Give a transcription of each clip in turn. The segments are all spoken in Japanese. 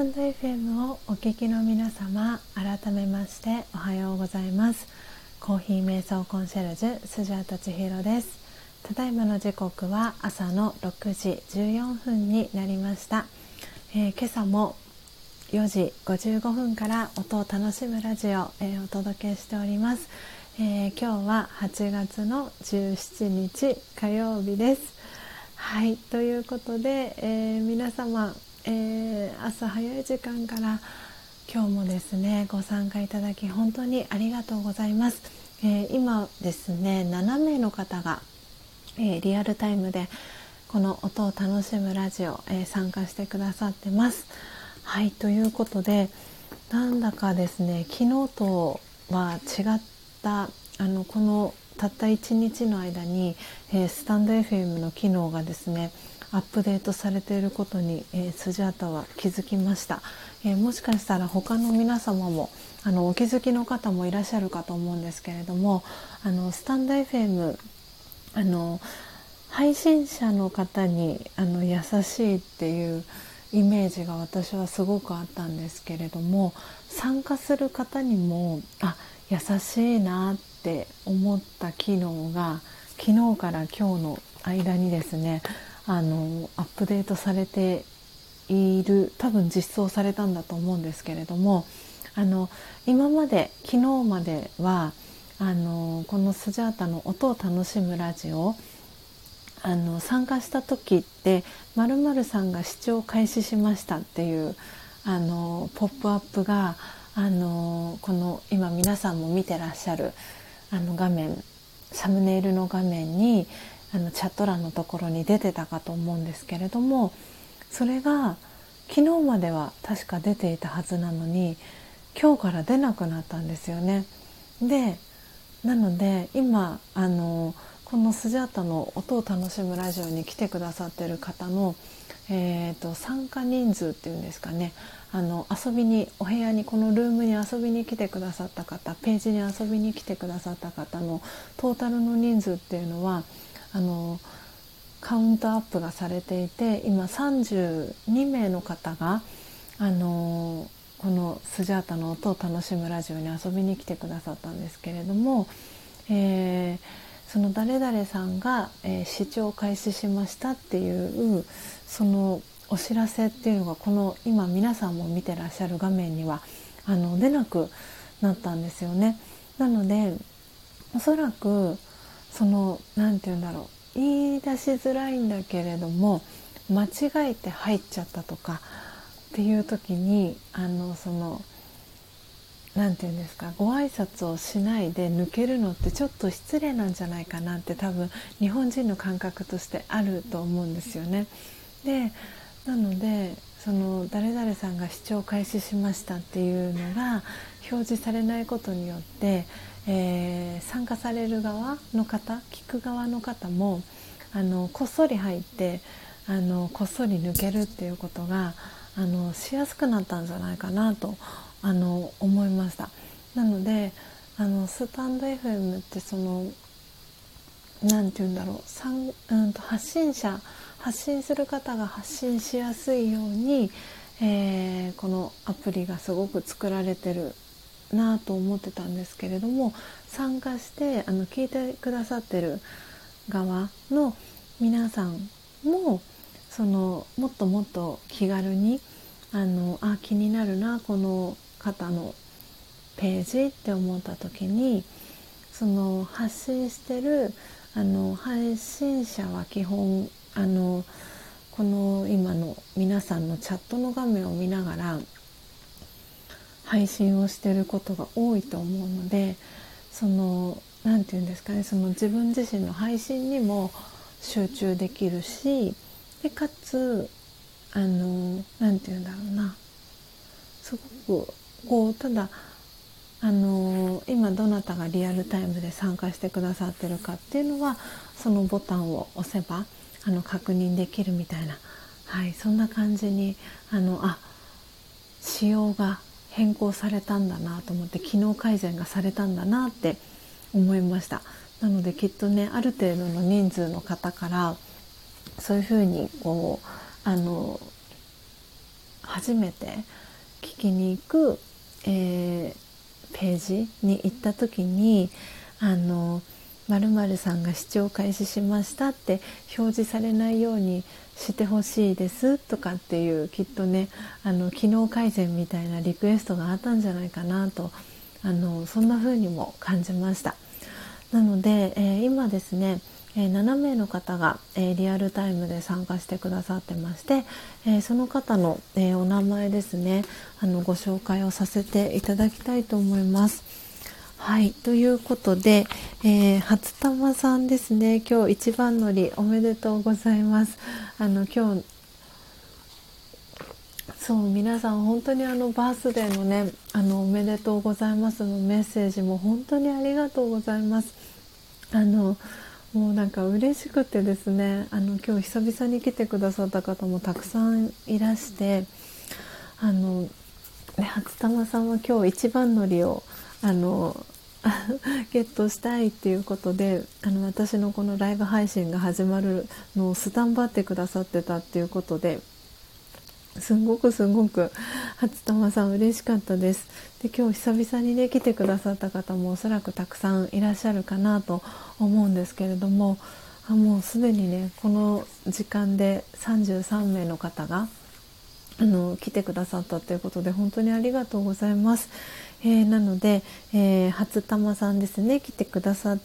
タンド FM をお聞きの皆様改めましておはようございます。コーヒー瞑想コンシェルジュスジャータ千尋です。ただいまの時刻は朝の6時14分になりました、えー、今朝も4時55分から音を楽しむラジオ、えー、お届けしております、えー、今日は8月の17日火曜日です。はいということで、えー、皆様、えー、朝早い時間から今日もですねご参加いただき本当にありがとうございます、えー、今ですね7名の方が、えー、リアルタイムでこの音を楽しむラジオ、えー、参加してくださってます。はいということでなんだかですね昨日とは違ったあのこのたった1日の間に、え、スタンド FM の機能がですねアップデートされていることに、えー、スジャータは気づきました、えー、もしかしたら他の皆様もあのお気づきの方もいらっしゃるかと思うんですけれどもあのスタンド FM あの配信者の方にあの優しいっていうイメージが私はすごくあったんですけれども参加する方にもあ優しいなって思った機能が昨日から今日の間にですねあのアップデートされている多分実装されたんだと思うんですけれどもあの今まで昨日まではあのこのスジャータの音を楽しむラジオあの参加した時ってまるさんが視聴開始しましたっていうあのポップアップがあのこの今皆さんも見てらっしゃるあの画面サムネイルの画面にあのチャット欄のところに出てたかと思うんですけれどもそれが昨日までは確か出ていたはずなのに今日から出なくなったんですよね。でなので今あのこのスジャータの音を楽しむラジオに来てくださってる方のえーと、参加人数っていうんですかねあの遊びにお部屋にこのルームに遊びに来てくださった方ページに遊びに来てくださった方のトータルの人数っていうのはあのカウントアップがされていて今32名の方があのこのスジャータの音を楽しむラジオに遊びに来てくださったんですけれども、えーその誰々さんが、えー、視聴開始しましたっていうそのお知らせっていうのがこの今皆さんも見てらっしゃる画面にはあの出なくなったんですよね。なのでおそらくその何て言うんだろう言い出しづらいんだけれども間違えて入っちゃったとかっていう時にあのその何て言うんですかご挨拶をしないで抜けるのってちょっと失礼なんじゃないかなって多分日本人の感覚としてあると思うんですよね。でなのでその誰々さんが視聴開始しましたっていうのが表示されないことによって、えー、参加される側の方聞く側の方もあのこっそり入ってあのこっそり抜けるっていうことがあのしやすくなったんじゃないかなとあの思いました。なのであのスタンド FM ってその何て言うんだろうんうんと発信者発信する方が発信しやすいように、えー、このアプリがすごく作られてるなと思ってたんですけれども参加してあの聞いてくださってる側の皆さんもそのもっともっと気軽にあのあ気になるなこの方のページって思った時にその発信してるあの配信者は基本あのこの今の皆さんのチャットの画面を見ながら配信をしてることが多いと思うのでその何て言うんですかねその自分自身の配信にも集中できるしでかつあの何て言うんだろうなすごくこうただあの、今どなたがリアルタイムで参加してくださってるかっていうのはそのボタンを押せばあの確認できるみたいな、はい、そんな感じにあのあ仕様が変更されたんだなと思って機能改善がされたんだなって思いました。なのできっとねある程度の人数の方からそういうふうにこうあの初めて聞きに行く、えー、ページに行った時にあの〇〇さんが視聴開始しましたって表示されないようにしてほしいですとかっていうきっとねあの機能改善みたいなリクエストがあったんじゃないかなとあのそんな風にも感じました。なので、えー、今ですね、えー、7名の方が、えー、リアルタイムで参加してくださってまして、えその方の、えお名前ですねあのご紹介をさせていただきたいと思います。はい。ということで、えー、初玉さんですね。今日一番乗りおめでとうございます。あの今日そう皆さん本当にあのバースデーのねあのおめでとうございますのメッセージも本当にありがとうございます。あのもうなんか嬉しくてですねあの今日久々に来てくださった方もたくさんいらしてあの、ね、初玉さんは今日一番乗りをあの ゲットしたいっていうことであの私のこのライブ配信が始まるのをスタンバってくださってたっていうことですごくすごく初玉さん嬉しかったですで今日久々にね来てくださった方もおそらくたくさんいらっしゃるかなと思うんですけれどもあもうすでにねこの時間で33名の方があの来てくださったということで本当にありがとうございます。えー、なので、えー、初玉さんですね来てくださっ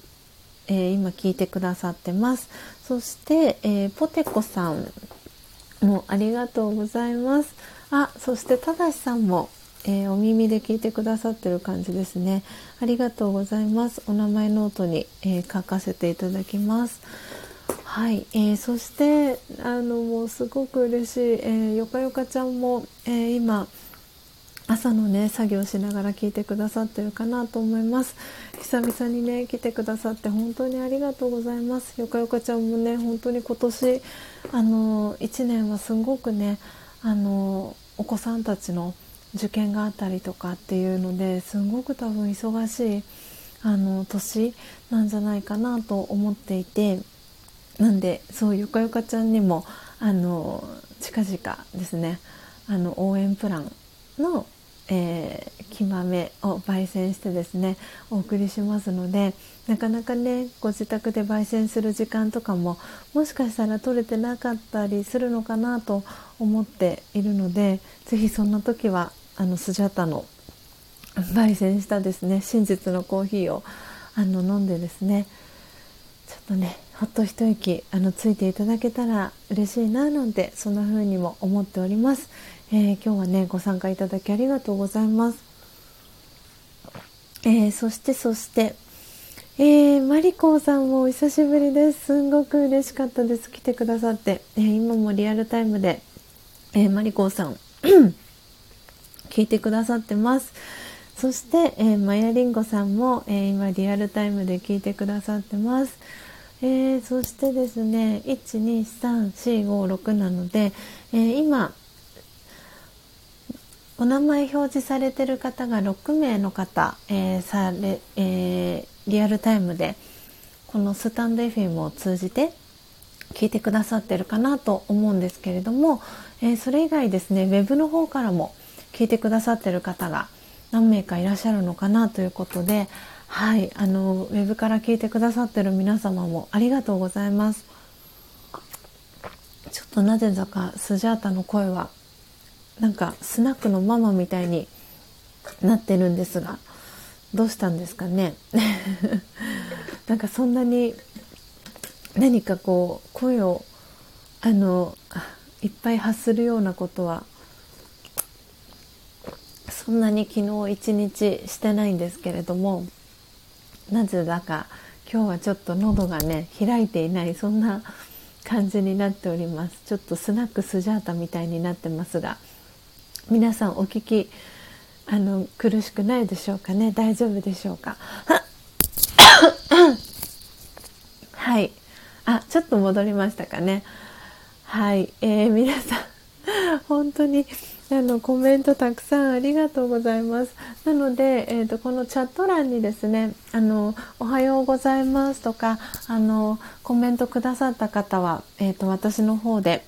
えー、今聞いてくださってます。そして、えー、ポテコさんもありがとうございます。あそしてただしさんも、えー、お耳で聞いてくださってる感じですね。ありがとうございます。お名前ノートに、え書かせていただきます。はい、えー、そしてあのもうすごく嬉しい、えー、よかよかちゃんも、えー、今朝のね作業しながら聞いてくださってるかなと思います。久々にね来てくださって本当にありがとうございます。よかよかちゃんもね本当に今年あの1年はすごくねあのお子さんたちの受験があったりとかっていうのですごく多分忙しいあの年なんじゃないかなと思っていてなんでそうよかよかちゃんにもあの近々ですねあの応援プランのえー、木豆を焙煎してですねお送りしますのでなかなかねご自宅で焙煎する時間とかももしかしたら取れてなかったりするのかなと思っているので是非そんな時はあのスジャタの焙煎したですね真実のコーヒーをあの飲んでですねちょっとねほっと一息あのついていただけたら嬉しいななんてそんな風にも思っております。えー、今日はねご参加いただきありがとうございます。えー、そしてそして、えー、マリコさんもお久しぶりです。すんごく嬉しかったです。来てくださって、えー、今もリアルタイムで、えマリコさん 聞いてくださってます。そして、えー、マヤリンゴさんも、え今リアルタイムで聞いてくださってます。えそしてですね、1、2、3、4、5、6なので、え今お名前表示されてる方が6名の方、えー、されえー、リアルタイムでこのスタンド FM を通じて聞いてくださってるかなと思うんですけれども、えー、それ以外ですねウェブの方からも聞いてくださってる方が何名かいらっしゃるのかなということではいあのウェブから聞いてくださってる皆様もありがとうございます。ちょっとなぜだかスジャータの声はなんかスナックのママみたいになってるんですがどうしたんですかね？なんかそんなに何かこう声をあのいっぱい発するようなことはそんなに昨日一日してないんですけれどもなぜだか今日はちょっと喉がね開いていないそんな感じになっております。ちょっとスナックスジャータみたいになってますが皆さんお聞きあの苦しくないでしょうかね？大丈夫でしょうか？はい。あちょっと戻りましたかね？はい、えー、皆さん本当にあのコメントたくさんありがとうございます。なので、えーと、このチャット欄にですねあの「おはようございます」とかあのコメントくださった方は、えーと私の方で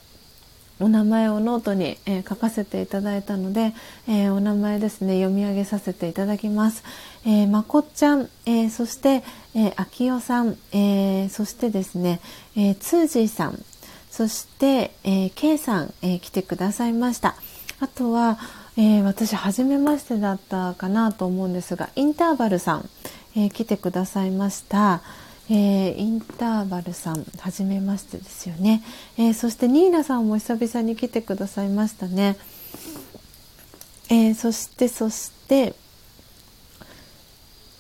お名前をノートに、えー、書かせていただいたので、えー、お名前ですね読み上げさせていただきます。えー、まこっちゃん、えー、そして、えー、あきよさん、えー、そしてですね、えー、つーじーさんそして、えー、けいさん、えー、来てくださいました。あとは、えー、私初めましてだったかなと思うんですがインターバルさん、えー、来てくださいました。えー、インターバルさん、はじめましてですよね、えー、そしてニーナさんも久々に来てくださいましたね。えー、そしてそして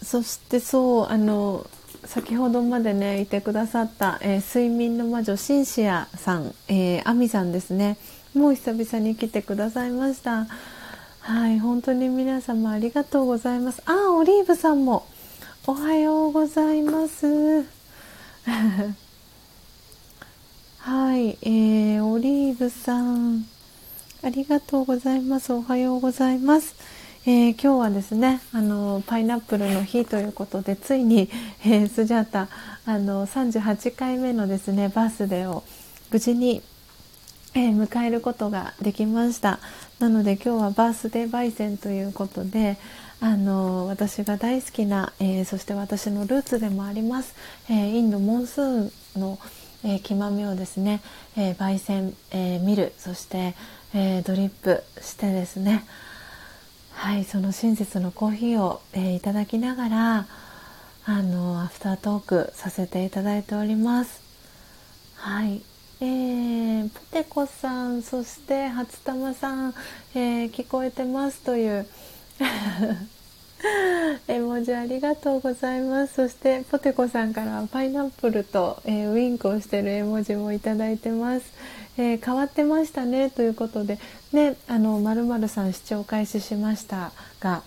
そしてそうあの先ほどまでねいてくださった、え睡眠の魔女シンシアさん、えー、アミさんですね。もう久々に来てくださいました。はい本当に皆様ありがとうございます。あオリーブさんも。おはようございます。はい、えー、オリーブさん、ありがとうございます。おはようございます。えー、今日はですね、あのパイナップルの日ということで、ついに、えー、スジャータあの38回目のですねバースデーを無事に、えー、迎えることができました。なので今日はバースデー焙煎ということで、あの私が大好きな、えー、そして私のルーツでもあります、えー、インドモンスーンの、えー、木豆をですね、え焙煎、え見るそして、えドリップしてですねはいその真実のコーヒーを、えいただきながらあのアフタートークさせていただいております。はいえー、ポテコさんそして初玉さん、えー、聞こえてますという 絵文字ありがとうございます。そしてポテコさんからパイナップルと、えー、ウインクをしてる絵文字もいただいてます、えー、変わってましたね。ということでねあのまるまるさん視聴開始しましたが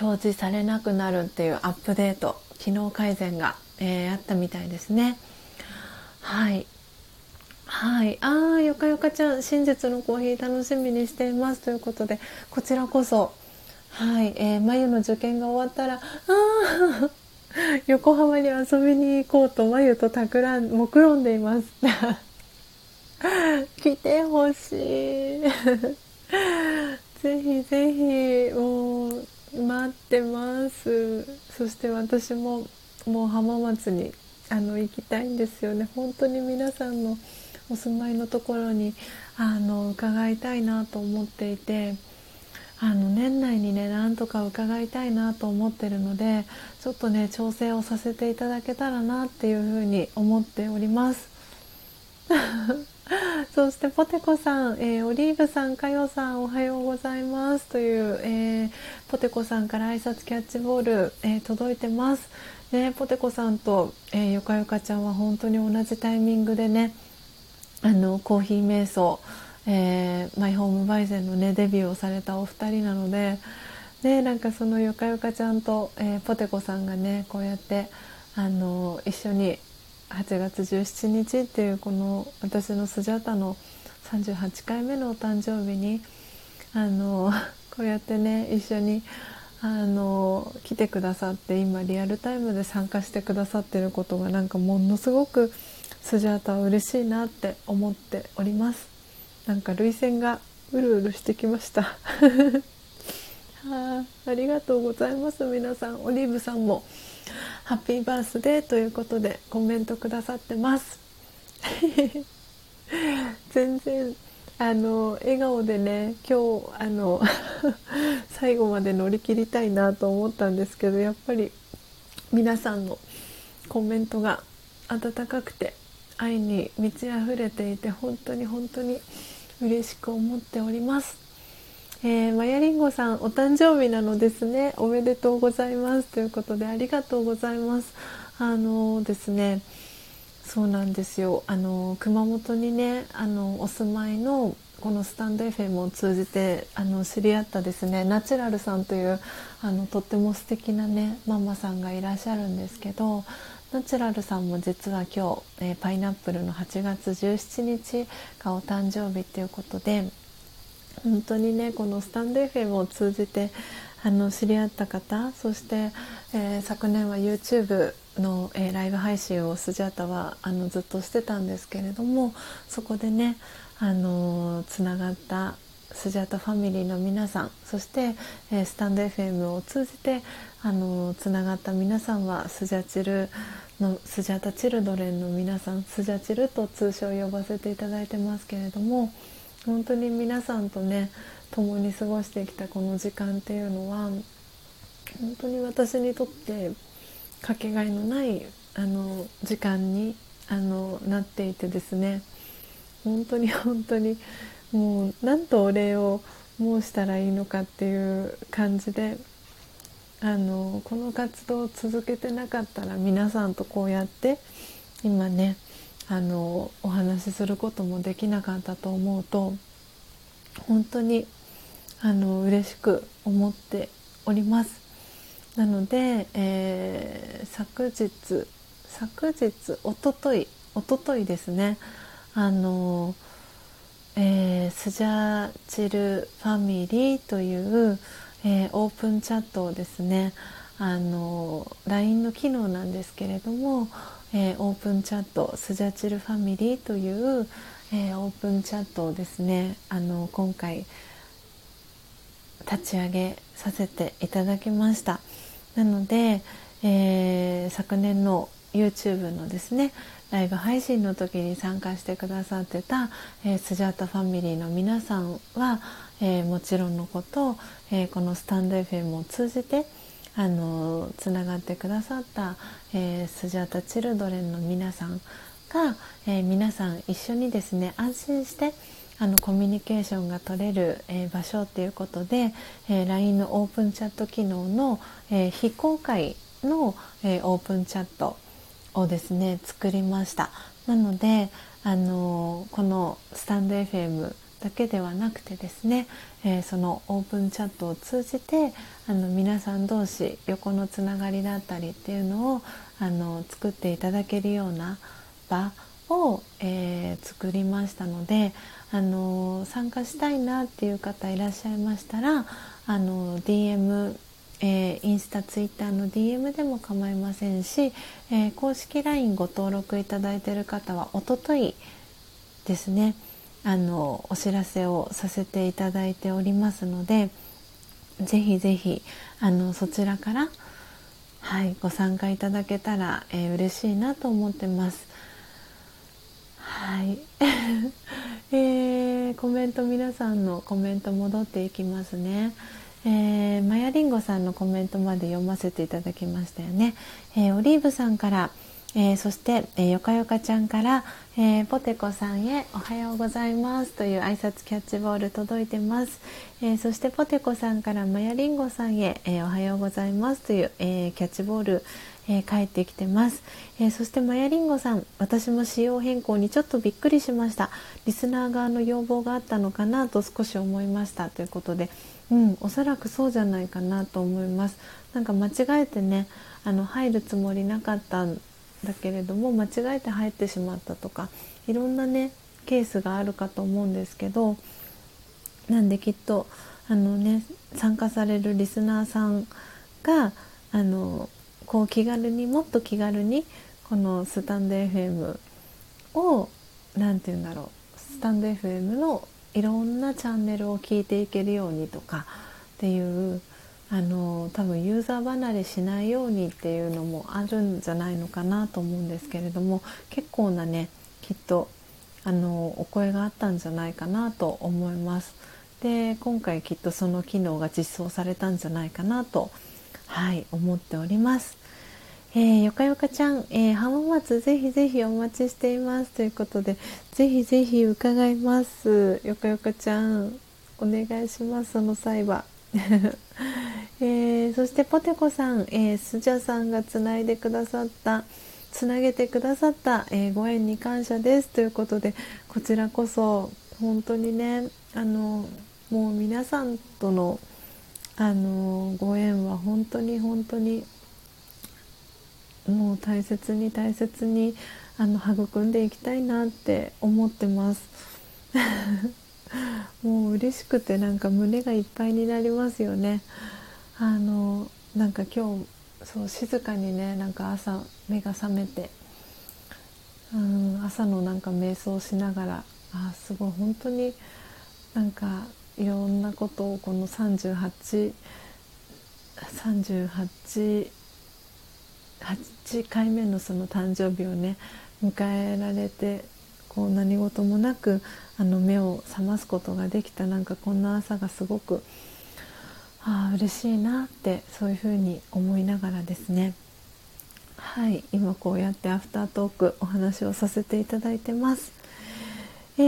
表示されなくなるっていうアップデート機能改善が、えー、あったみたいですね。はい。はい、ああよかよかちゃん真実のコーヒー楽しみにしていますということでこちらこそ。はい、えー、眉の受験が終わったらああ 横浜に遊びに行こうと眉とたくらん目論んでいます。来てほしい。ぜひぜひもう待ってます。そして私ももう浜松にあの行きたいんですよね。本当に皆さんのお住まいのところにあの伺いたいなと思っていてあの年内にねなんとか伺いたいなと思ってるのでちょっとね調整をさせていただけたらなっていうふうに思っております。そしてポテコさん、えー、オリーブさん、かよさん、おはようございますという、えー、ポテコさんから挨拶キャッチボール、えー、届いてます。ね、ポテコさんと、えー、よかよかちゃんは本当に同じタイミングでね、あのコーヒー瞑想、えー、マイホームバイゼンのねデビューをされたお二人なのででなんかそのよかよかちゃんと、えー、ポテコさんがねこうやってあの一緒に8月17日っていうこの私のスジャタの38回目のお誕生日にあの こうやってね一緒にあの来てくださって今リアルタイムで参加してくださってることがなんかものすごくスジャータは嬉しいなって思っております。なんか涙腺がうるうるしてきました。あ、ありがとうございます。皆さんオリーブさんもハッピーバースデーということでコメントくださってます。全然あの笑顔でね今日あの 最後まで乗り切りたいなと思ったんですけどやっぱり皆さんのコメントが温かくて愛に満ち溢れていて本当に本当に嬉しく思っております。えー、マヤリンゴさんお誕生日なのですね。おめでとうございます。ということでありがとうございます。あのー、ですねそうなんですよ。あのー、熊本にねあのお住まいのこのスタンド FM を通じてあの知り合ったですねナチュラルさんというあのとっても素敵なねママさんがいらっしゃるんですけどナチュラルさんも実は今日、えー、パイナップルの8月17日がお誕生日っていうことで本当にねこのスタンド FM を通じてあの知り合った方そして、えー、昨年は YouTube の、えー、ライブ配信をスジャータはあのずっとしてたんですけれどもそこでねあのつながったスジャータファミリーの皆さんそして、えー、スタンド FM を通じてあのつながった皆さんはスジャチルのスジャタチルドレンの皆さんスジャチルと通称呼ばせていただいてますけれども本当に皆さんとね共に過ごしてきたこの時間っていうのは本当に私にとってかけがえのないあの時間にあのなっていてですね本当に本当にもう何とお礼を申したらいいのかっていう感じであのこの活動を続けてなかったら皆さんとこうやって今ねあのお話しすることもできなかったと思うと本当にあの嬉しく思っております。なので、えー、昨日昨日おとといおとといですねあの、えー、スジャチルファミリーという、えー、オープンチャットをですねあの LINE の機能なんですけれども、えー、オープンチャットスジャチルファミリーという、えー、オープンチャットをですねあの今回立ち上げさせていただきました。なので、えー、昨年の YouTube のですねライブ配信の時に参加してくださってた、えー、スジャータファミリーの皆さんは、えー、もちろんのこと、えー、このスタンド FM を通じてあのつながってくださった、えスジャータチルドレンの皆さんが、え皆さん一緒にですね安心してあのコミュニケーションが取れる、えー、場所っていうことで、えー、LINE のオープンチャット機能の、えー、非公開の、えオープンチャットをですね作りました。なので、あのこのスタンド FM だけではなくてですね、えそのオープンチャットを通じてあの皆さん同士横のつながりだったりっていうのをあの作っていただけるような場を、えー、作りましたのであの参加したいなっていう方いらっしゃいましたらあの DM えー、インスタツイッターの DM でも構いませんし、えー、公式 LINE ご登録いただいている方はおとといですねあのお知らせをさせていただいておりますのでぜひぜひあのそちらから、はい、ご参加いただけたら、えー、嬉しいなと思ってます。はい、えー、コメント皆さんのコメント戻っていきますね。えー、マヤリンゴさんのコメントまで読ませていただきましたよね。えー、オリーブさんから、えー、そして、えー、よかよかちゃんから、えー、ポテコさんへおはようございますという挨拶キャッチボール届いてます、えー、そしてポテコさんからマヤリンゴさんへ、えー、おはようございますという、えー、キャッチボール、えー、帰ってきてます、えー、そしてマヤリンゴさん私も仕様変更にちょっとびっくりしました。リスナー側の要望があったのかなと少し思いましたということでうんおそらくそうじゃないかなと思います。なんか間違えてねあの入るつもりなかったんだけれども間違えて入ってしまったとかいろんなねケースがあるかと思うんですけどなんできっとあのね参加されるリスナーさんがあのこう気軽にもっと気軽にこのスタンド FM を何て言うんだろうスタンド FM のいろんなチャンネルを聞いていけるようにとかっていうあの多分ユーザー離れしないようにっていうのもあるんじゃないのかなと思うんですけれども結構なねきっとあのお声があったんじゃないかなと思います。で今回きっとその機能が実装されたんじゃないかなとはい思っております。えー、よかよかちゃん、えー、浜松ぜひぜひお待ちしています。ということでぜひぜひ伺います。よかよかちゃんお願いします。その際は、えー、そしてポテコさん、えー、スジャさんがつないでくださったつなげてくださった、えー、ご縁に感謝です。ということでこちらこそ本当にねあのもう皆さんとのあのご縁は本当に本当にもう大切に大切にあの育んでいきたいなって思ってます。もう嬉しくてなんか胸がいっぱいになりますよね。あのなんか今日そう静かにねなんか朝目が覚めてうん朝のなんか瞑想しながらあすごい本当になんかいろんなことをこの38 38 8回目のその誕生日をね迎えられてこう何事もなくあの目を覚ますことができた。なんかこんな朝がすごくああ嬉しいなってそういうふうに思いながらですね。はい今こうやってアフタートークお話をさせていただいてます。え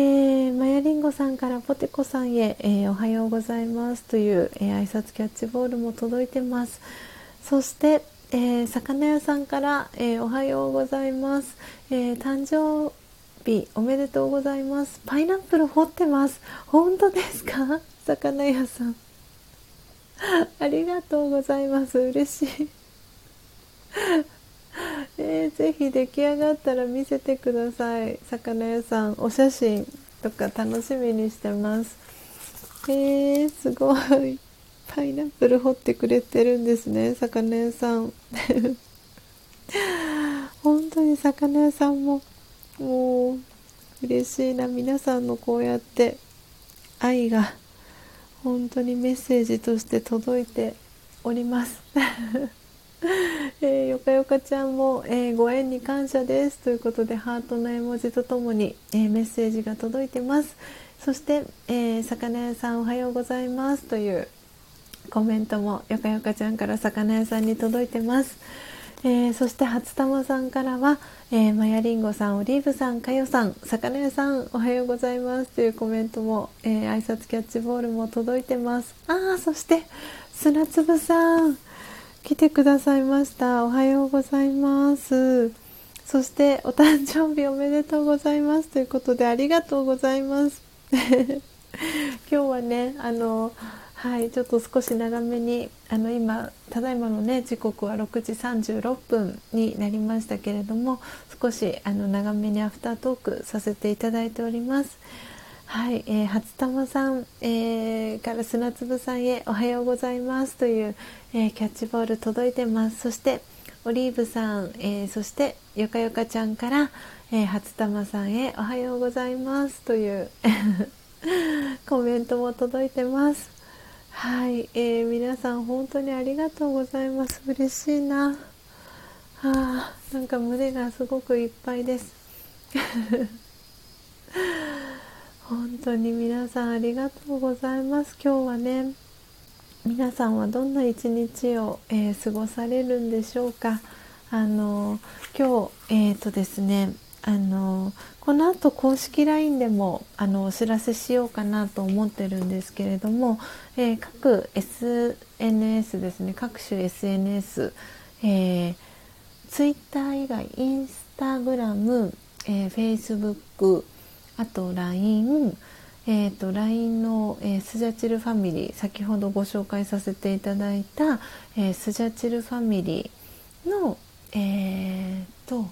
ー、マヤリンゴさんからポテコさんへ、えー、おはようございますという、えー、挨拶キャッチボールも届いてます。そして、えー、魚屋さんから、えおはようございます、え誕生日おめでとうございます。パイナップル掘ってます。本当ですか？魚屋さん。ありがとうございます。嬉しい。えー、ぜひ出来上がったら見せてください。魚屋さんお写真とか楽しみにしてます。えー、すごいパイナップル掘ってくれてるんですね魚屋さん。本当に魚屋さんももう嬉しいな皆さんのこうやって愛が本当にメッセージとして届いております。えー、よかよかちゃんも、えー、ご縁に感謝です。ということでハートの絵文字とともに、えー、メッセージが届いてます。そして、え魚屋さんおはようございます。というコメントもよかよかちゃんから魚屋さんに届いてます、えそして初玉さんからは、えマヤリンゴさんオリーブさんかよさん魚屋さんおはようございますというコメントも、え挨拶キャッチボールも届いてます。ああそして砂粒さん来てくださいました。おはようございます。そしてお誕生日おめでとうございますということでありがとうございます。今日はねあのはいちょっと少し長めにあの今ただいまのね時刻は6時36分になりましたけれども少しあの長めにアフタートークさせていただいております。はい、えー、初玉さん、えー、から砂粒さんへおはようございます。という、えー、キャッチボール届いてます。そしてオリーブさん、えー、そしてよかよかちゃんから、えー、初玉さんへおはようございます。という コメントも届いてます。はい、えー、皆さん本当にありがとうございます。嬉しいな。あなんか胸がすごくいっぱいです。本当に皆さんありがとうございます。今日はね皆さんはどんな一日を、えー、過ごされるんでしょうか。あの今日えっ、ー、とですねあのこの後公式 LINE でもあのお知らせしようかなと思ってるんですけれども、えー、各 SNS ですね各種 SNS、えー、Twitter 以外インスタグラム、えー、Facebook あと LINE えーと、LINE の、えー、スジャチルファミリー先ほどご紹介させていただいた、えー、スジャチルファミリーの、えーと、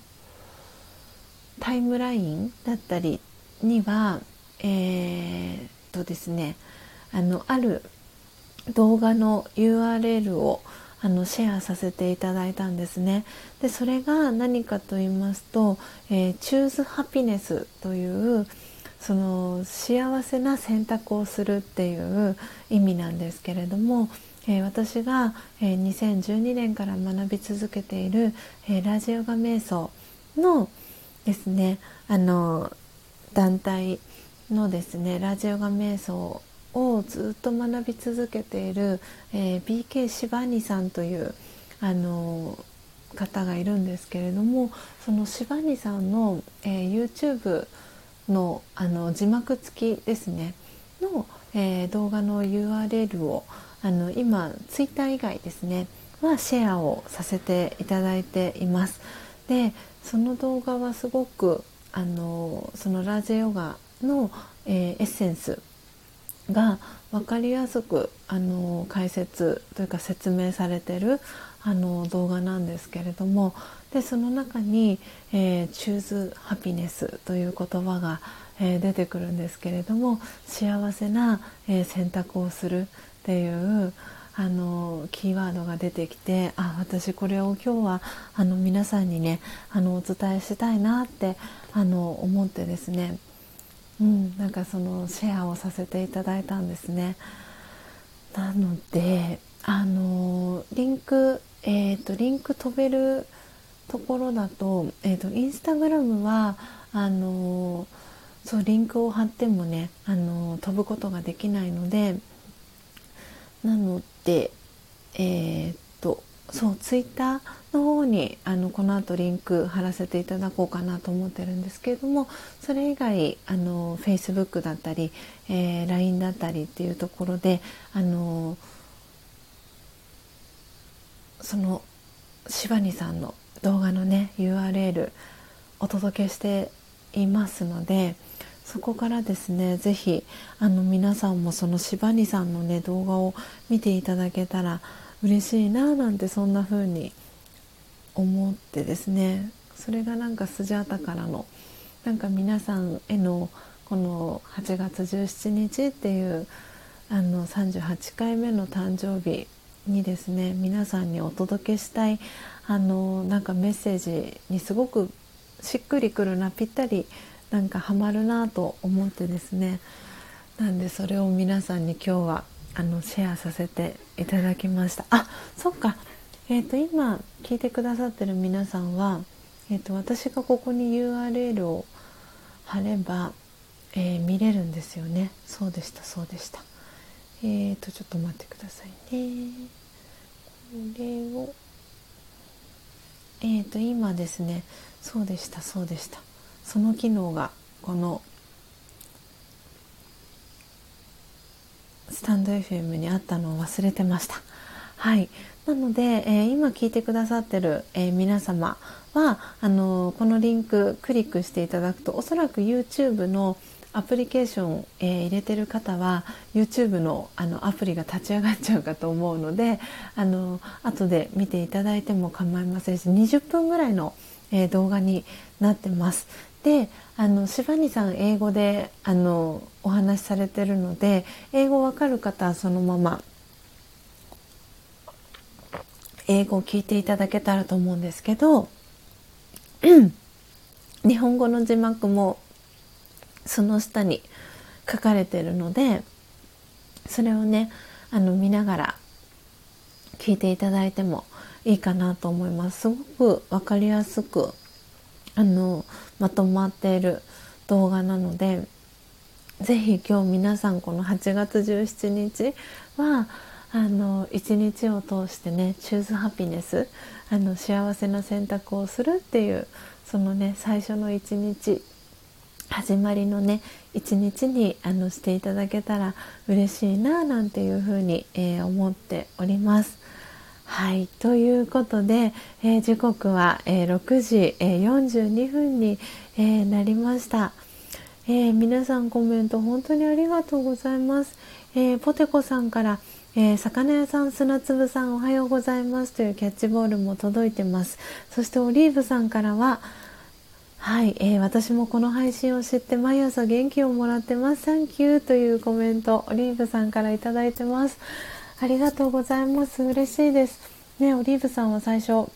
タイムラインだったりにはえー、とですねあのある動画の URL をあのシェアさせていただいたんですね。でそれが何かと言いますと「えー、Choose Happiness」というその幸せな選択をするっていう意味なんですけれども、えー、私が、えー、2012年から学び続けている、えー、ラジオガ瞑想のですねあの団体のですねラジオガ瞑想をずっと学び続けている、えー、BK シバニさんというあの方がいるんですけれどもそのシバニさんの、えー、YouTube のあの字幕付きですねの、えー、動画の URL をあの今 Twitter 以外ですねはシェアをさせていただいています。でその動画はすごくあのそのラージヨガの、えー、エッセンスが分かりやすくあの解説というか説明されてるあの動画なんですけれどもでその中に「えー、チューズハピネス」という言葉が、えー、出てくるんですけれども幸せな、えー、選択をするっていうあのキーワードが出てきてあ私これを今日はあの皆さんにねあのお伝えしたいなってあの思ってですね、うん、なんかそのシェアをさせていただいたんですね。なのであのリンク、えーと、リンク飛べるところだと,、えーと、インスタグラムはあのそうリンクを貼ってもねあの飛ぶことができないのでなのでえっ、とそうツイッターの方にあのこの後リンク貼らせていただこうかなと思ってるんですけれどもそれ以外あの Facebook だったり、えー、LINE だったりっていうところであのその柴ニさんの動画のね URL お届けしていますのでそこからですね是非あの皆さんもその柴ニさんのね動画を見ていただけたら嬉しいななんてそんな風に思ってですね。それがなんかスジャータからのなんか皆さんへのこの8月17日っていうあの38回目の誕生日にですね皆さんにお届けしたいあのなんかメッセージにすごくしっくりくるなぴったりなんかハマるなと思ってですね。なんでそれを皆さんに今日はあのシェアさせていただきました。あそっか。えーと、今聞いてくださってる皆さんは、えーと、私がここに URL を貼れば、えー、見れるんですよね。そうでしたそうでした。えーとちょっと待ってくださいね。これをえーと今ですね。そうでしたそうでした。その機能がこのスタンド FM にあったのを忘れてました。はい。なので、えー、今聞いてくださってる、えー、皆様はあのこのリンククリックしていただくとおそらく YouTube のアプリケーション、えー、入れてる方は YouTube のあのアプリが立ち上がっちゃうかと思うのであの後で見ていただいても構いませんし20分ぐらいの、えー、動画になってます。であの柴ニさん英語であのお話しされてるので英語わかる方はそのまま英語を聞いていただけたらと思うんですけど 日本語の字幕もその下に書かれてるのでそれをねあの見ながら聞いていただいてもいいかなと思いますすごく分かりやすくあのまとまっている動画なので是非今日皆さんこの8月17日はあの一日を通してね「チューズハピネス」あの幸せな選択をするっていうそのね最初の一日始まりのね一日にあのしていただけたら嬉しいななんていうふうに、えー、思っております。はいということで、えー、時刻は、えー、6時、えー、42分に、えなりました、え皆さんコメント本当にありがとうございます、えポテコさんから「えー、魚屋さん砂粒さんおはようございますというキャッチボールも届いてます。そしてオリーブさんからははい、えー、私もこの配信を知って毎朝元気をもらってます。サンキューというコメントオリーブさんから頂いてます。ありがとうございます。嬉しいです。ねオリーブさんは最初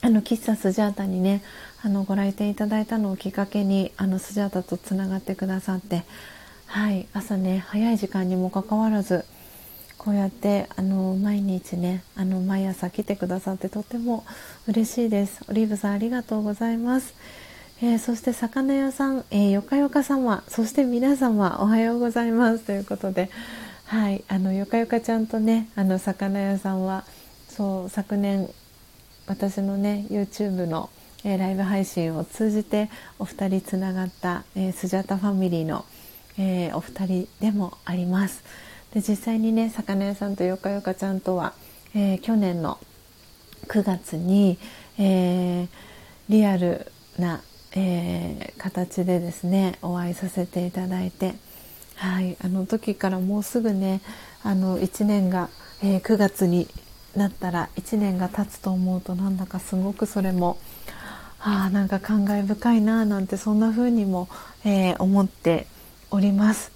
あの喫茶スジャータにねあのご来店いただいたのをきっかけにあのスジャータとつながってくださってはい朝ね早い時間にもかかわらずこうやってあの毎日ねあの毎朝来てくださってとても嬉しいです。オリーブさんありがとうございます、えー、そして魚屋さん、えー、よかよか様そして皆様おはようございます。ということではいあのよかよかちゃんとねあの魚屋さんはそう昨年私のね YouTube の、えー、ライブ配信を通じてお二人つながった、えー、スジャタファミリーの、えー、お二人でもあります。で実際にね魚屋さんとよかよかちゃんとは、え、去年の9月に、え、リアルな、え、形でですねお会いさせていただいて、はい、あの時からもうすぐねあの1年が、え9月になったら1年が経つと思うとなんだかすごくそれもあなんか感慨深いななんてそんな風にも、え思っております。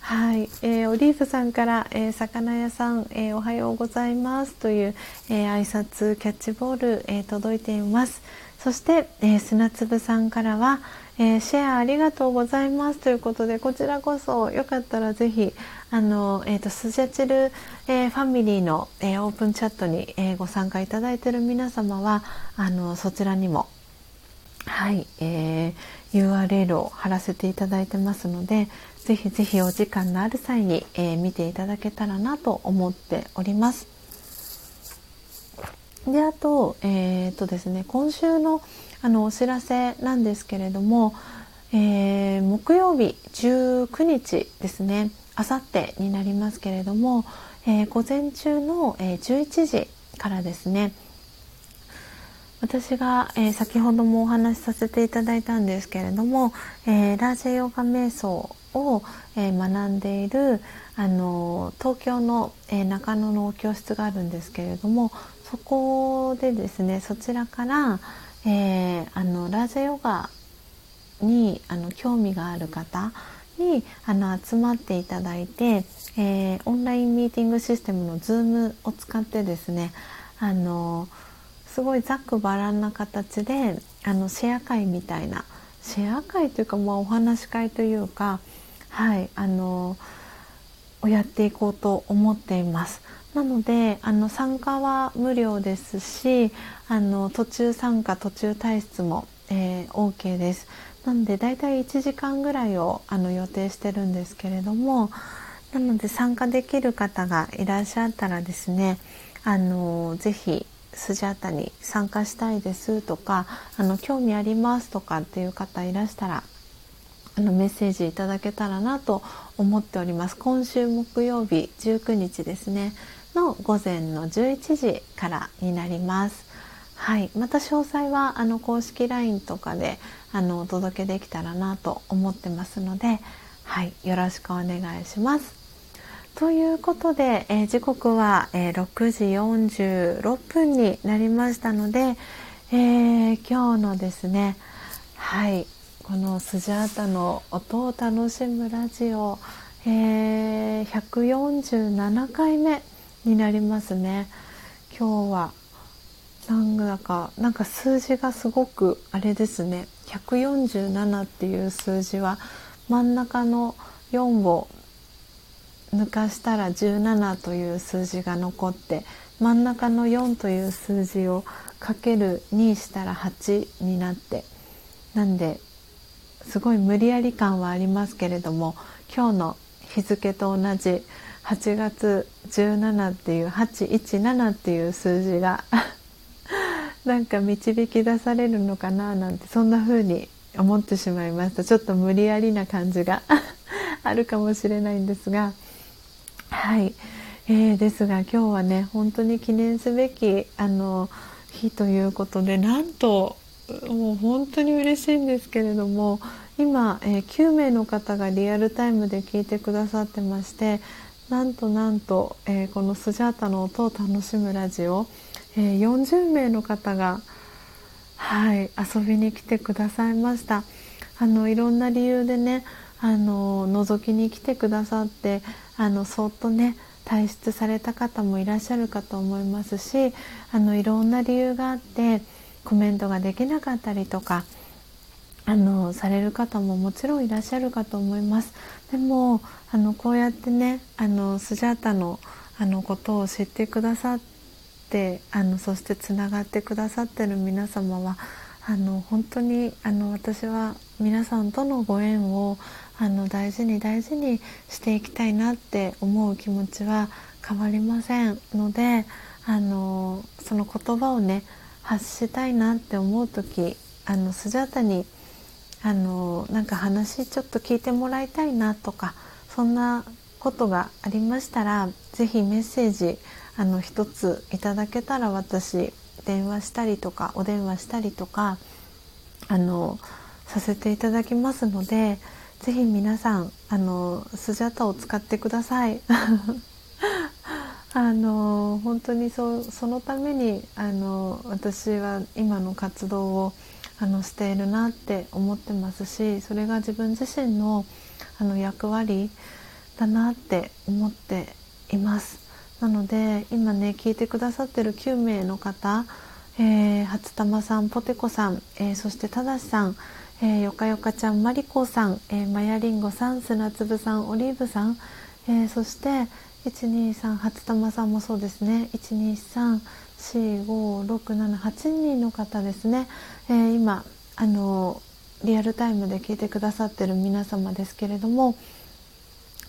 はい、えー、オリーブさんから、えー、魚屋さん、えー、おはようございますという、えー、挨拶キャッチボール、えー、届いています。そして、えー、砂粒さんからは、えー、シェアありがとうございますということでこちらこそよかったらぜひあの、えーと、スジャチル、えー、ファミリーの、えー、オープンチャットに、え、ご参加いただいている皆様はあのそちらにもはい、えー、URL を貼らせていただいてますのでぜひぜひお時間のある際に、え、見ていただけたらなと思っております。であと,、えーとですね、今週のあのお知らせなんですけれども、えー、木曜日19日ですね。あさってになりますけれども、えー、午前中の、えー、11時からですね。私が、えー、先ほどもお話しさせていただいたんですけれども、えー、ラージェヨガ瞑想を、えー、学んでいるあの東京の、え中野の教室があるんですけれどもそこでですねそちらから、えあのラージェヨガにあの興味がある方にあの集まっていただいて、えオンラインミーティングシステムの Zoom を使ってですねあのすごいざっくばらんな形であのシェア会みたいなシェア会というか、まあ、お話し会というかはいあのをやっていこうと思っています。なのであの参加は無料ですしあの途中参加途中退出も、えー、OK です。なのでだいたい1時間ぐらいをあの予定してるんですけれどもなので参加できる方がいらっしゃったらですねあのぜひスジャータに参加したいですとかあの興味ありますとかっていう方いらしたらあのメッセージいただけたらなと思っております今週木曜日19日ですねの午前の11時からになります。はい。また詳細はあの公式 LINE とかであのお届けできたらなと思ってますのではい。よろしくお願いします。ということで、えー、時刻は、えー、6時46分になりましたので、えー、今日のですねはい。このスジャータの音を楽しむラジオ、えー、147回目になりますね。今日はなんだかなんか数字がすごくあれですね。147っていう数字は真ん中の4を抜かしたら17という数字が残って真ん中の4という数字をかける2したら8になってなんですごい無理やり感はありますけれども今日の日付と同じ8月17っていう817っていう数字が なんか導き出されるのかななんてそんな風に思ってしまいました。ちょっと無理やりな感じが あるかもしれないんですが。はい、えー、ですが今日はね本当に記念すべきあの日ということでなんともう本当に嬉しいんですけれども今、えー、9名の方がリアルタイムで聞いてくださってましてなんとなんと、えー、このスジャータの音を楽しむラジオ、えー、40名の方がはい遊びに来てくださいました。あのいろんな理由でねあの覗きに来てくださってあのそっとね退出された方もいらっしゃるかと思いますしあのいろんな理由があってコメントができなかったりとかあのされる方ももちろんいらっしゃるかと思います。でもあのこうやってねあのスジャータのあのことを知ってくださってあのそしてつながってくださってる皆様はあの本当にあの私は皆さんとのご縁をあの大事に大事にしていきたいなって思う気持ちは変わりませんのであのその言葉をね発したいなって思う時あのスジャータにあのなんか話ちょっと聞いてもらいたいなとかそんなことがありましたら是非メッセージあの一ついただけたら私電話したりとかお電話したりとかあのさせていただきますのでぜひ皆さんあのスジャタを使ってください。あの本当にそそのためにあの私は今の活動をあのしているなって思ってますしそれが自分自身のあの役割だなって思っています。なので今ね聞いてくださってる9名の方、えー、初玉さんポテコさん、えー、そしてただしさん、えー、よかよかちゃんまりこさん、えー、まやりんごさん砂粒さんオリーブさん、えー、そして123初玉さんもそうですね。123 45678人の方ですね、えー、今あのリアルタイムで聞いてくださってる皆様ですけれども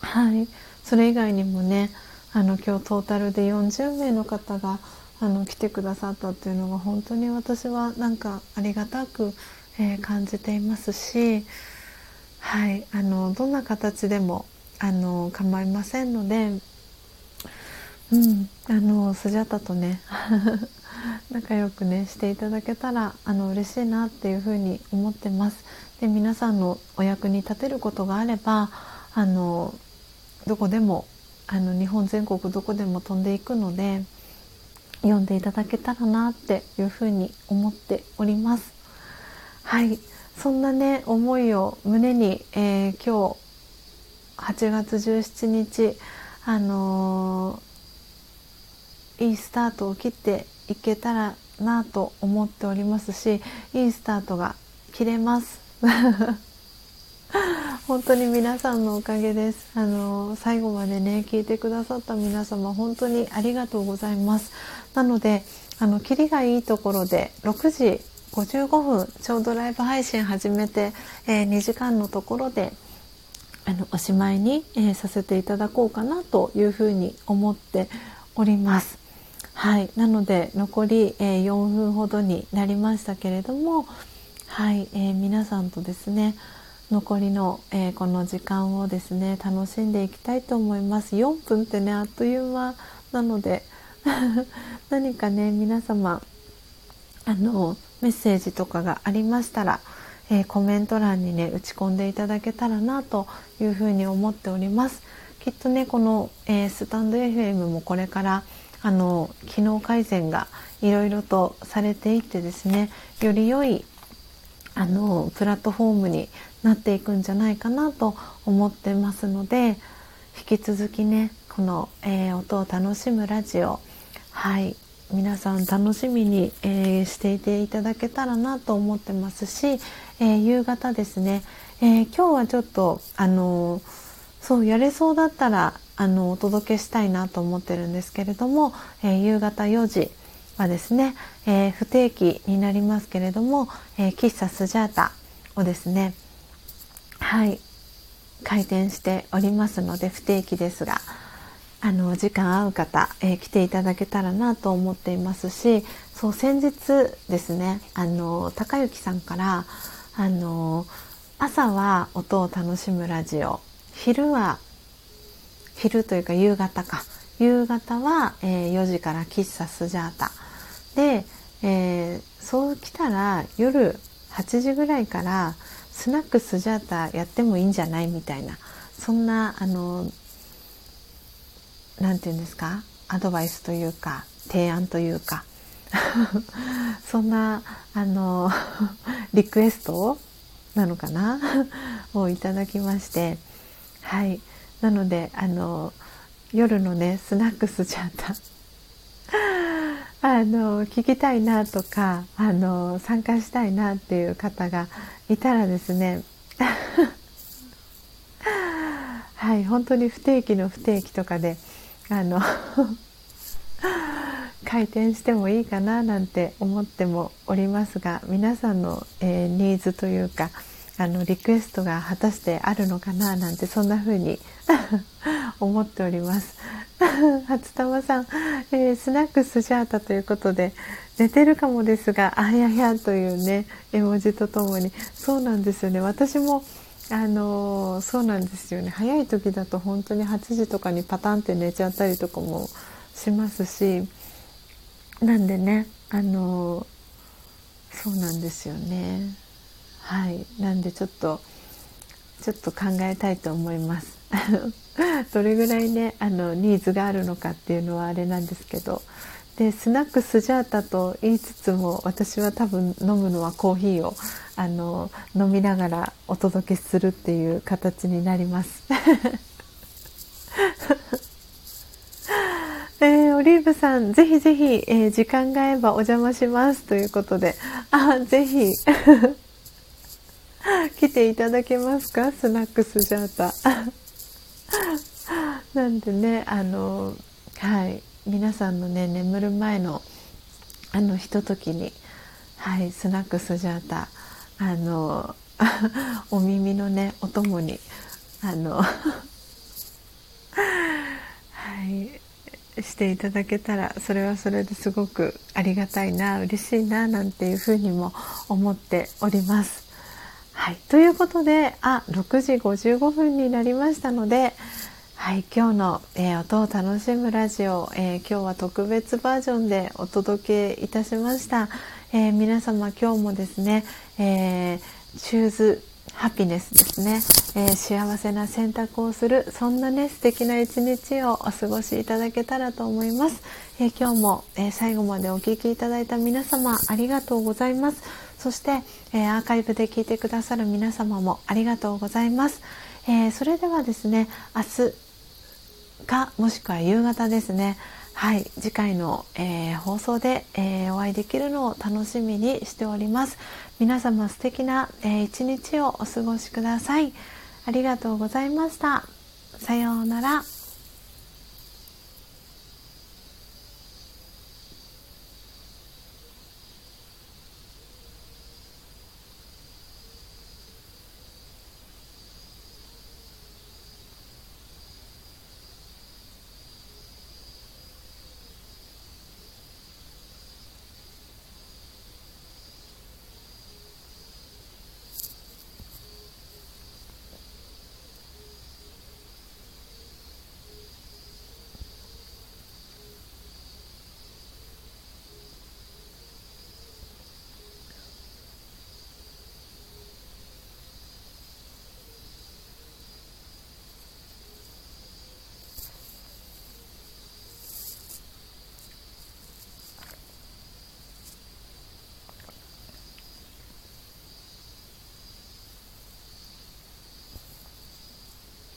はい。それ以外にもねあの今日トータルで40名の方があの来てくださったっていうのが本当に私はなんかありがたく、えー、感じていますし、はい、あのどんな形でもあの構いませんので、うん、あのスジャタとね 仲良くねしていただけたらあの嬉しいなっていうふうに思ってます。で皆さんのお役に立てることがあればあのどこでもあの日本全国どこでも飛んでいくので読んでいただけたらなっていうふうに思っております。はいそんなね思いを胸に、えー、今日8月17日あのー、いいスタートを切っていけたらなと思っておりますしいいスタートが切れます。本当に皆さんのおかげです。あの最後までね聞いてくださった皆様本当にありがとうございます。なのであのキリがいいところで6時55分ちょうどライブ配信始めて、えー、2時間のところであのおしまいに、えー、させていただこうかなというふうに思っております。はい、なので残り、え、4分ほどになりましたけれども、はい。え、皆さんとですね残りの、え、この時間をですね楽しんでいきたいと思います。4分ってねあっという間なので 何かね皆様あのメッセージとかがありましたら、えー、コメント欄にね打ち込んでいただけたらなというふうに思っております。きっとねこの、えー、スタンド FM もこれからあの機能改善がいろいろとされていってですねより良いあのプラットフォームになっていくんじゃないかなと思ってますので引き続きねこの、えー、音を楽しむラジオはい皆さん楽しみに、えー、していていただけたらなと思ってますし、えー、夕方ですね、え今日はちょっとあのそうやれそうだったらあのお届けしたいなと思ってるんですけれども、えー、夕方4時はですね、えー、不定期になりますけれども、えー、喫茶スジャータをですねはい開店しておりますので不定期ですがあの時間合う方、えー、来ていただけたらなと思っていますしそう先日ですねあの高之さんからあの朝は音を楽しむラジオ昼は昼というか夕方か。夕方は、えー、4時から喫茶スジャータで、えー、そう来たら夜8時ぐらいからスナックスジャータやってもいいんじゃないみたいな。そんなあの何て言うんですか？アドバイスというか提案というか。そんなあの リクエストなのかな？をいただきまして。はい。なのであの夜のねスナックスちゃった。あの聞きたいなとかあの参加したいなっていう方がいたらですね。はい本当に不定期の不定期とかであの 開店してもいいかななんて思ってもおりますが皆さんの、えー、ニーズというかあのリクエストが果たしてあるのかななんてそんな風に 思っております。初玉さん、えー、スナックスジャータということで寝てるかもですがあややというね絵文字とともにそうなんですよね私もあのー、そうなんですよね早い時だと本当に8時とかにパタンって寝ちゃったりとかもしますしなんでねあのー、そうなんですよね。はい。なんでちょっとちょっと考えたいと思います。どれぐらいねあのニーズがあるのかっていうのはあれなんですけど。でスナックスジャータと言いつつも私は多分飲むのはコーヒーをあの飲みながらお届けするっていう形になります。えー、オリーブさん、ぜひぜひ、えー、時間が合えばお邪魔しますということで、あ、ぜひ、来ていただけますか？スナックスジャータ。なんでね、あの、はい、皆さんのね、眠る前の、あの、ひとときに、はい、スナックスジャータ、あの、お耳のね、お供に、あの、はい、していただけたらそれはそれですごくありがたいな嬉しいななんていうふうにも思っております。はい、ということであ6時55分になりましたので、はい、今日の、えー、音を楽しむラジオ、えー、今日は特別バージョンでお届けいたしました。えー、皆様今日もですね、えチューズハピネスですね、えー、幸せな選択をするそんなね素敵な一日をお過ごしいただけたらと思います、えー、今日も、えー、最後までお聴きいただいた皆様ありがとうございます。そして、えアーカイブで聞いてくださる皆様もありがとうございます、えそれではですね明日かもしくは夕方ですね。はい次回の、えー、放送で、えー、お会いできるのを楽しみにしております。皆様素敵な、えー、一日をお過ごしください。ありがとうございました。さようなら。